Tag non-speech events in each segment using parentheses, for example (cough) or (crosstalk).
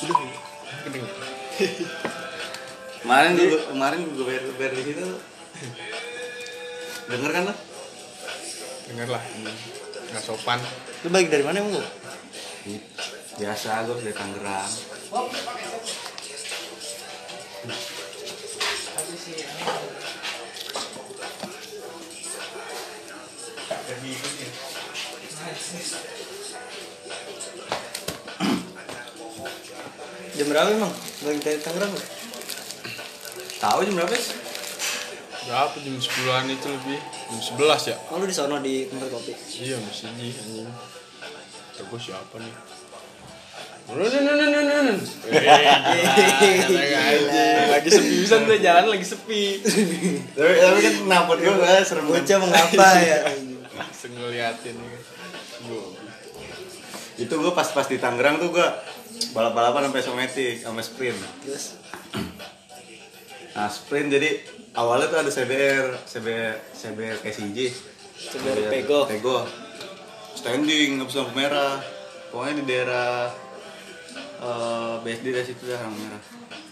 Gedeng. Kemarin gue kemarin gue bayar bayar di situ. Denger kan lo? Denger lah. Nggak sopan. Lu balik dari mana emang lu? Biasa gue dari Tangerang. Jam berapa emang? Balik dari Tangerang lu? Tahu jam berapa sih? Berapa jam 10-an itu lebih? Jam 11 ya? Oh lu di sono di tempat kopi. Iya, di sini anjing. Kata gue siapa nih? (laughs) Anjing. Lagi sepi bisa tuh jalan lagi sepi. Tapi tapi kan napot gue gak serem? Bocah mengapa ya? Langsung ngeliatin ya. Itu gue pas pas di Tangerang tuh gue balap balapan sampai somatic sama sprint. Terus Nah sprint jadi awalnya tuh ada CBR, CBR, CBR KCJ. CBR Pego. Pego. Standing habis lampu merah. Pokoknya di daerah eh BSD dari situ dah lampu merah.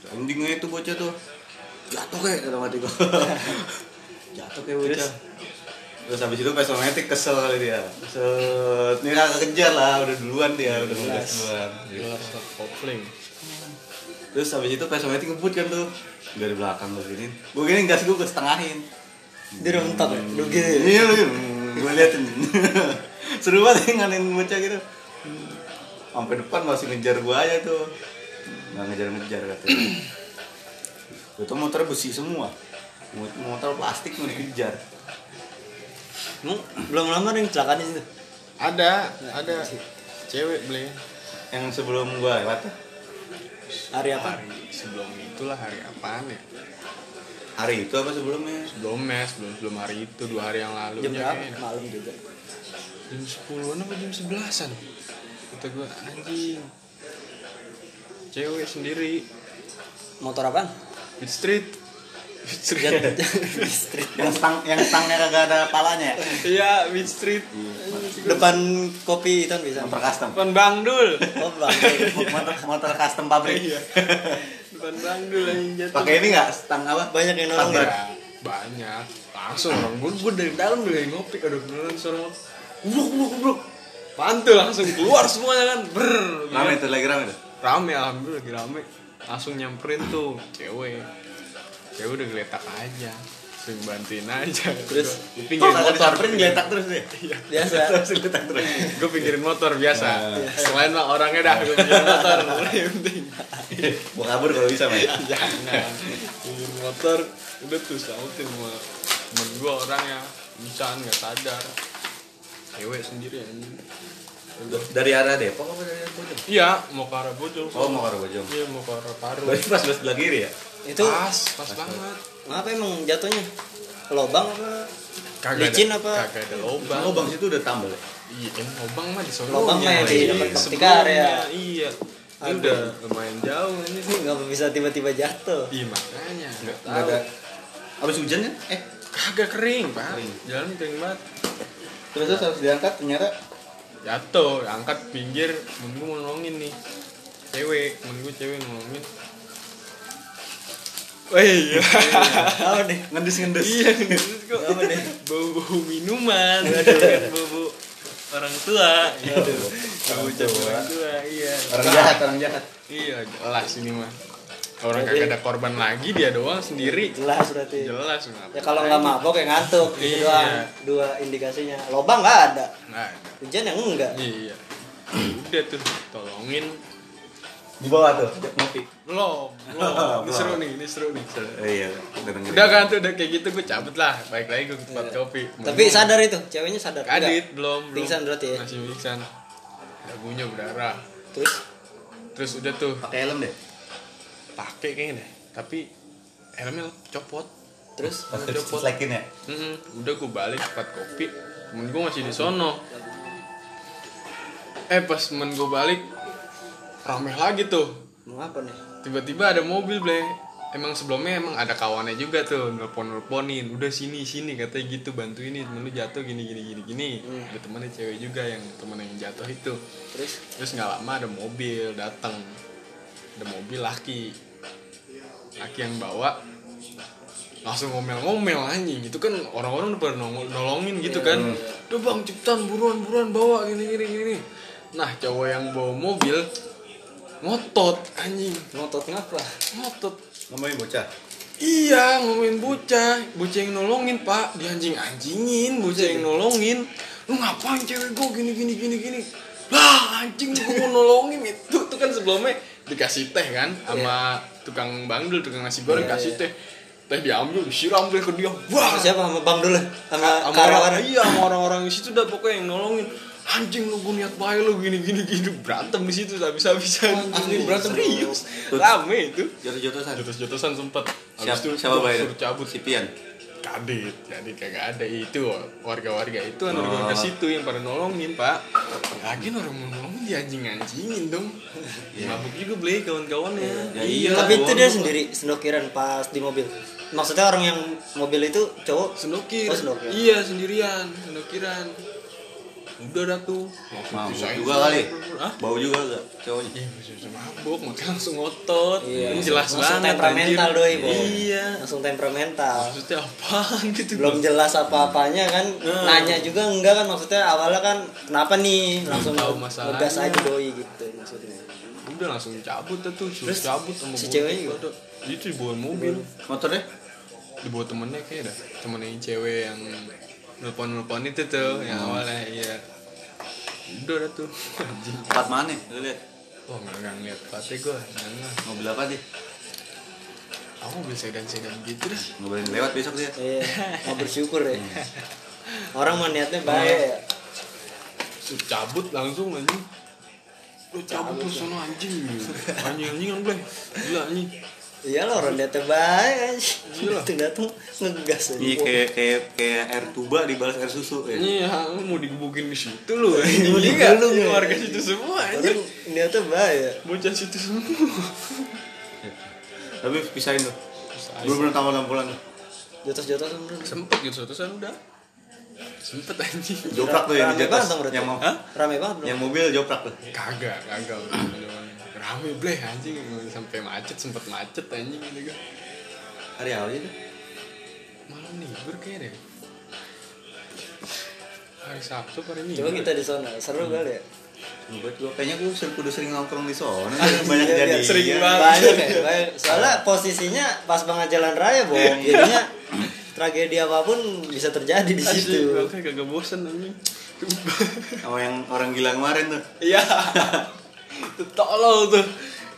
Standingnya itu bocah tuh jatuh kayak kata mati gue. (laughs) jatuh kayak bocah. Terus habis itu pesometik kesel kali dia. Set, ini kagak kejar lah, udah duluan dia, udah duluan. Jelas stop kopling. Terus habis itu pesometik ngebut kan tuh dari belakang gue gini. Gue gini gas gue gue setengahin. dia udah mentok ya? Lu gitu. Iya, gue liatin. (laughs) Seru banget ya nganin bocah gitu. Sampai depan masih ngejar gue aja tuh. Nggak ngejar-ngejar katanya. (clears throat) Itu motor besi semua. Motor plastik mau dikejar. Emang belum lama ada yang kecelakaan di situ. Ada, ada cewek beli. Yang sebelum gue lewat. Hari apa? Hari sebelum itulah hari apaan ya? Hari itu apa sebelumnya? Sebelumnya, sebelum sebelum hari itu dua hari yang lalu. Jam Ya, berapa? kayaknya. Malam juga. Jam 10 apa jam 11-an? Kata gue anjing. Cewek sendiri Motor apaan? Beat Street. Street. (laughs) Street. Yang stang yang stangnya kagak ada palanya. ya? Iya, Beat Street. Depan kopi itu kan bisa. Motor custom. Depan Bang Dul. Oh bang. Motor motor custom pabrik. Iya. Depan Bang Dul yang jatuh. Pakai ini nggak stang apa? Banyak yang nolong ya. Ya, banyak. Langsung orang gue gue dari dalam udah ngopi aduh beneran suara. Ubruk ubruk ubruk. Pantul langsung keluar semuanya kan. Ber. Rame tuh lagi rame tuh. rame alhamdulillah lagi rame langsung nyamperin tuh cewek cewek udah geletak aja sering bantuin aja Terus? Oh, pinggirin kagak motor disamperin geletak terus deh. Biasa. (laughs) Terus geletak terus. gue pinggirin motor biasa Nah. selain mah orangnya dah gue pinggirin motor (laughs) yang penting Mau kabur kalau bisa, Mas. (laughs) jangan pinggirin motor udah tuh sautin sama temen gue orang yang bisa nggak sadar cewek sendiri anjing Dari arah Depok apa dari arah Bojong? iya mau ke arah bojong Oh, mau ke arah Bojong. iya mau ke arah paru Berarti pas sebelah kiri ya? Itu pas pas banget apa emang jatuhnya? Lobang apa? kagak Licin ada, apa? kagak ada lobang Oh, bang situ udah tambal ya? Iya, kan lobang mah di sono. Lobang mah ya di dekat. Iya. Ini udah lumayan jauh ini sih. (laughs) Nggak bisa tiba-tiba jatuh. Iya makanya. Enggak Nggak tahu. ada. Habis hujan kan? Eh, Kagak kering, Pak. Kering. Jalan kering banget. terus terus harus diangkat ternyata Jatuh, angkat pinggir, temen gue mau nolongin nih. Cewek, temen gue cewek nolongin. Wah iya. Apa deh? ngendus-ngendus. iya, terus kok Apa deh? bau-bau minuman, aduh, bau-bau orang tua. Aduh. Bau cabai orang tua, iya. Orang jahat, orang jahat. Iya, jelas ini mah. Orang kagak ada korban lagi dia doang sendiri. Jelas berarti. Jelas kenapa? Ya kalau nggak mabok ya ngantuk. Gitu Iya. doang. Dua indikasinya. Lobang nggak ada. Nggak ada. Hujan yang enggak. Iya. (clears throat) Udah tuh, tolongin. Di bawah tuh, ajak ngopi. Belum, (laughs) belum. Ini seru nih, ini seru nih. Eh, iya, udah kan tuh, udah kayak gitu gue cabut lah. Baik lagi gue ke tempat kopi. Tapi sadar itu, ceweknya sadar. Kadit belum, belum. Pingsan berarti ya? Masih pingsan. Dagunya berdarah. Terus Terus udah tuh Pakai helm deh. pakai kayaknya deh. Tapi helmnya copot. terus Pas Copot. diselekin ya. Mm-mm. Udah gue balik tempat kopi Temen gue masih di sono Eh pas temen gue balik Rame lagi tuh. Mau apa nih? Tiba-tiba ada mobil ble. Emang sebelumnya emang ada kawannya juga tuh Nelpon-nelponin. Udah sini sini katanya gitu Bantu ini temen lu jatuh gini gini gini gini. Ada temennya cewek juga yang temen yang jatuh itu. Terus? Terus nggak lama ada mobil datang ada mobil laki. Laki yang bawa langsung ngomel-ngomel anjing. Itu kan orang-orang udah pada nongol- nolongin gitu kan. Udah bang cepetan buruan buruan bawa gini gini gini. Nah cowok yang bawa mobil ngotot. Anjing. Ngotot ngapa? Ngotot. Ngomongin bocah? Iya ngomongin bocah. Bocah yang nolongin pak. Dianjing-anjingin Bocah yang nolongin. Lu ngapain cewek gue gini gini gini gini? Lah anjing gue mau nolongin. Itu tuh kan sebelumnya Dikasih teh kan Sama tukang bandel Tukang nasi goreng Iya, kasih iya. teh. Teh diambil Disiram deh ke dia. Wah. siapa? Sama bang dulu sama sama orang, iya sama orang-orang di situ dah pokoknya yang nolongin anjing lu gue niat baik lu gini gini gini. Berantem di situ habis-habisan Anjing, berantem. serius. Rame itu. Jotos-jotosan? Jotos-jotosan sempet. Siapa Habis itu siapa bayar suruh cabut. Si Pian? Kadit kadit kagak ada. Itu warga-warga itu kan Oh. warga-warga situ yang pada nolongin pak. Lagi orang mau nolongin dia anjing-anjingin dong. Mabuk juga beli kawan-kawannya. Ya iya. tapi itu dia sendiri sendokiran pas di mobil. Maksudnya orang yang mobil itu cowok? Sendokir. Oh, sendokir. Iya, sendirian, sendokiran. Udah dah tuh. mabuk juga kali Hah? bau juga gak cowoknya Iya, mabuk, langsung ngotot. Iya. Ini jelas Langsung banget. temperamental doi, Bo. Iya. langsung temperamental Maksudnya apaan gitu? belum jelas apa-apanya kan Hmm. nanya juga enggak kan maksudnya awalnya kan kenapa nih langsung Tahu masalahnya. ngegas aja doi gitu maksudnya Udah langsung cabut tuh, Terus cabut sama si ceweknya juga? Itu dibawa mobil. motornya Dibawa temennya kayak dah. Temennya cewek yang nelpon-nelpon itu tuh yang Hmm. awalnya iya. Udah dah tuh. Anjing. empat mana lu lihat Wah, nggak nggak ngeliat pate gue. Nggak mobil apa dia Aku mobil sedan-sedan gitu dah. nggak boleh lewat besok dia iya mau bersyukur ya orang mah niatnya baik ya cabut langsung anjing. Lu cabut lu sono anjing. Anjing anjingan gue. Gila anjing. Iya lo orang niatnya baik aja Iya. datang datang ngegas aja iya kayak kayak kayak air tuba dibalas air susu ya Iya, lu mau digebukin di situ lu. Mau Anjing juga lu digulung ya. warga situ semua anjing. niatnya baik ya Bocah situ semua. tapi pisahin tuh belum pernah tampil tampilan jotos-jotosan bro Sempet gitu satu udah. Sempet anjing. joprak tuh yang di berarti. yang mau rame banget yang mobil joprak tuh Kagak, kagak. Rame bleh anjing sampai macet sempet macet anjing gitu gue. hari apa itu Malam libur kayaknya deh. Hari Sabtu hari Minggu. coba kita di sana seru kali ya buat gua kayaknya gua sering kudu sering nongkrong di sana Iya, banyak biar jadi sering banget. banyak ya banyak. soalnya posisinya pas banget jalan raya bong jadinya tragedi apa pun bisa terjadi di Asli, situ makanya kagak bosen anjing. sama yang orang gila kemarin tuh Iya. (laughs) Itu tolol tuh.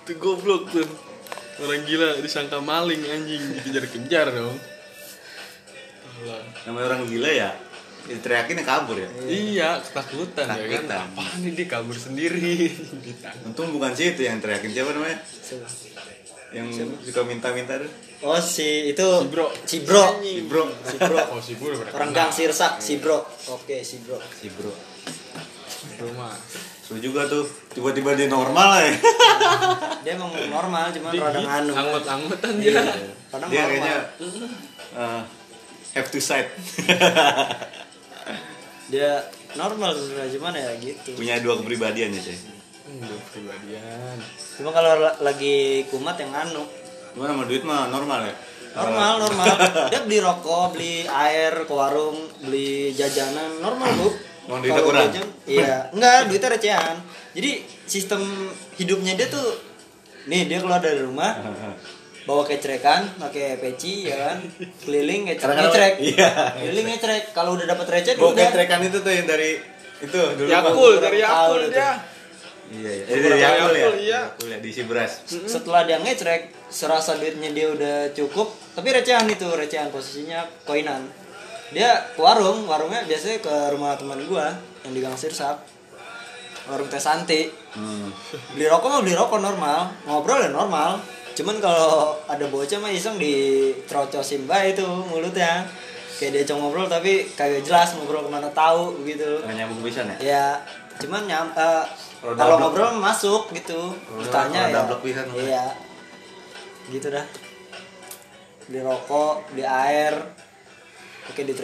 Itu goblok tuh. Orang gila disangka maling anjing dikejar-kejar dong. Tolol. namanya orang gila ya diteriakin yang kabur ya Iya, ketakutan, ya kan. Ketakutan. Apaan nih dia kabur sendiri. (laughs) Untung bukan sih itu yang teriakin siapa namanya yang suka minta-minta tuh oh si itu Si bro. si bro si bro si bro (laughs) Oh, si Bro orang gang sirsak si bro oke si bro si bro Bro mah. Seru juga tuh tiba-tiba dia normal ya. (laughs) Dia emang normal cuman Dia rada nganu Anggot-anggotan Iya. dia. Padahal dia normal. kayaknya uh, have to side. (laughs) Dia normal sebenarnya cuman ya gitu. Punya dua kepribadian ya cuy Hmm, dua kepribadian. cuma kalau la- lagi kumat yang anu gimana sama duit mah normal ya? Normal normal. (laughs) Dia beli rokok beli air ke warung beli jajanan normal bu Emang duitnya Kalau kurang? jajan, iya. Enggak duitnya recehan. Jadi sistem hidupnya dia tuh nih dia keluar dari rumah bawa kecrekan pakai peci ya kan? Keliling Kadang-kadang- ngecrek iya. keliling ngecrek kalau udah dapat receh Bawa udah. ketrekan itu tuh yang dari itu dulu Yakul dari Yakul itu. dia. iya iya. Dari Yakul ya? Iya. Yakul ya diisi beras. Setelah dia ngecrek serasa duitnya dia udah cukup tapi recehan itu recehan posisinya koinan dia ke warung warungnya biasanya ke rumah teman gua yang di Gang Sirsak warung teh Santi. Hmm. beli rokok mah beli rokok normal ngobrol ya normal. Cuman kalau ada bocah mah iseng dicerocosin bae itu mulutnya. Kayak diajak ngobrol tapi kagak jelas ngobrol ke mana tahu gitu. Nggak nyambung bisa ya? Ya cuman nyam eh, Kalau ngobrol masuk gitu. Bertanya kalau ya. pisan. iya. Gitu dah. Beli rokok beli air oke di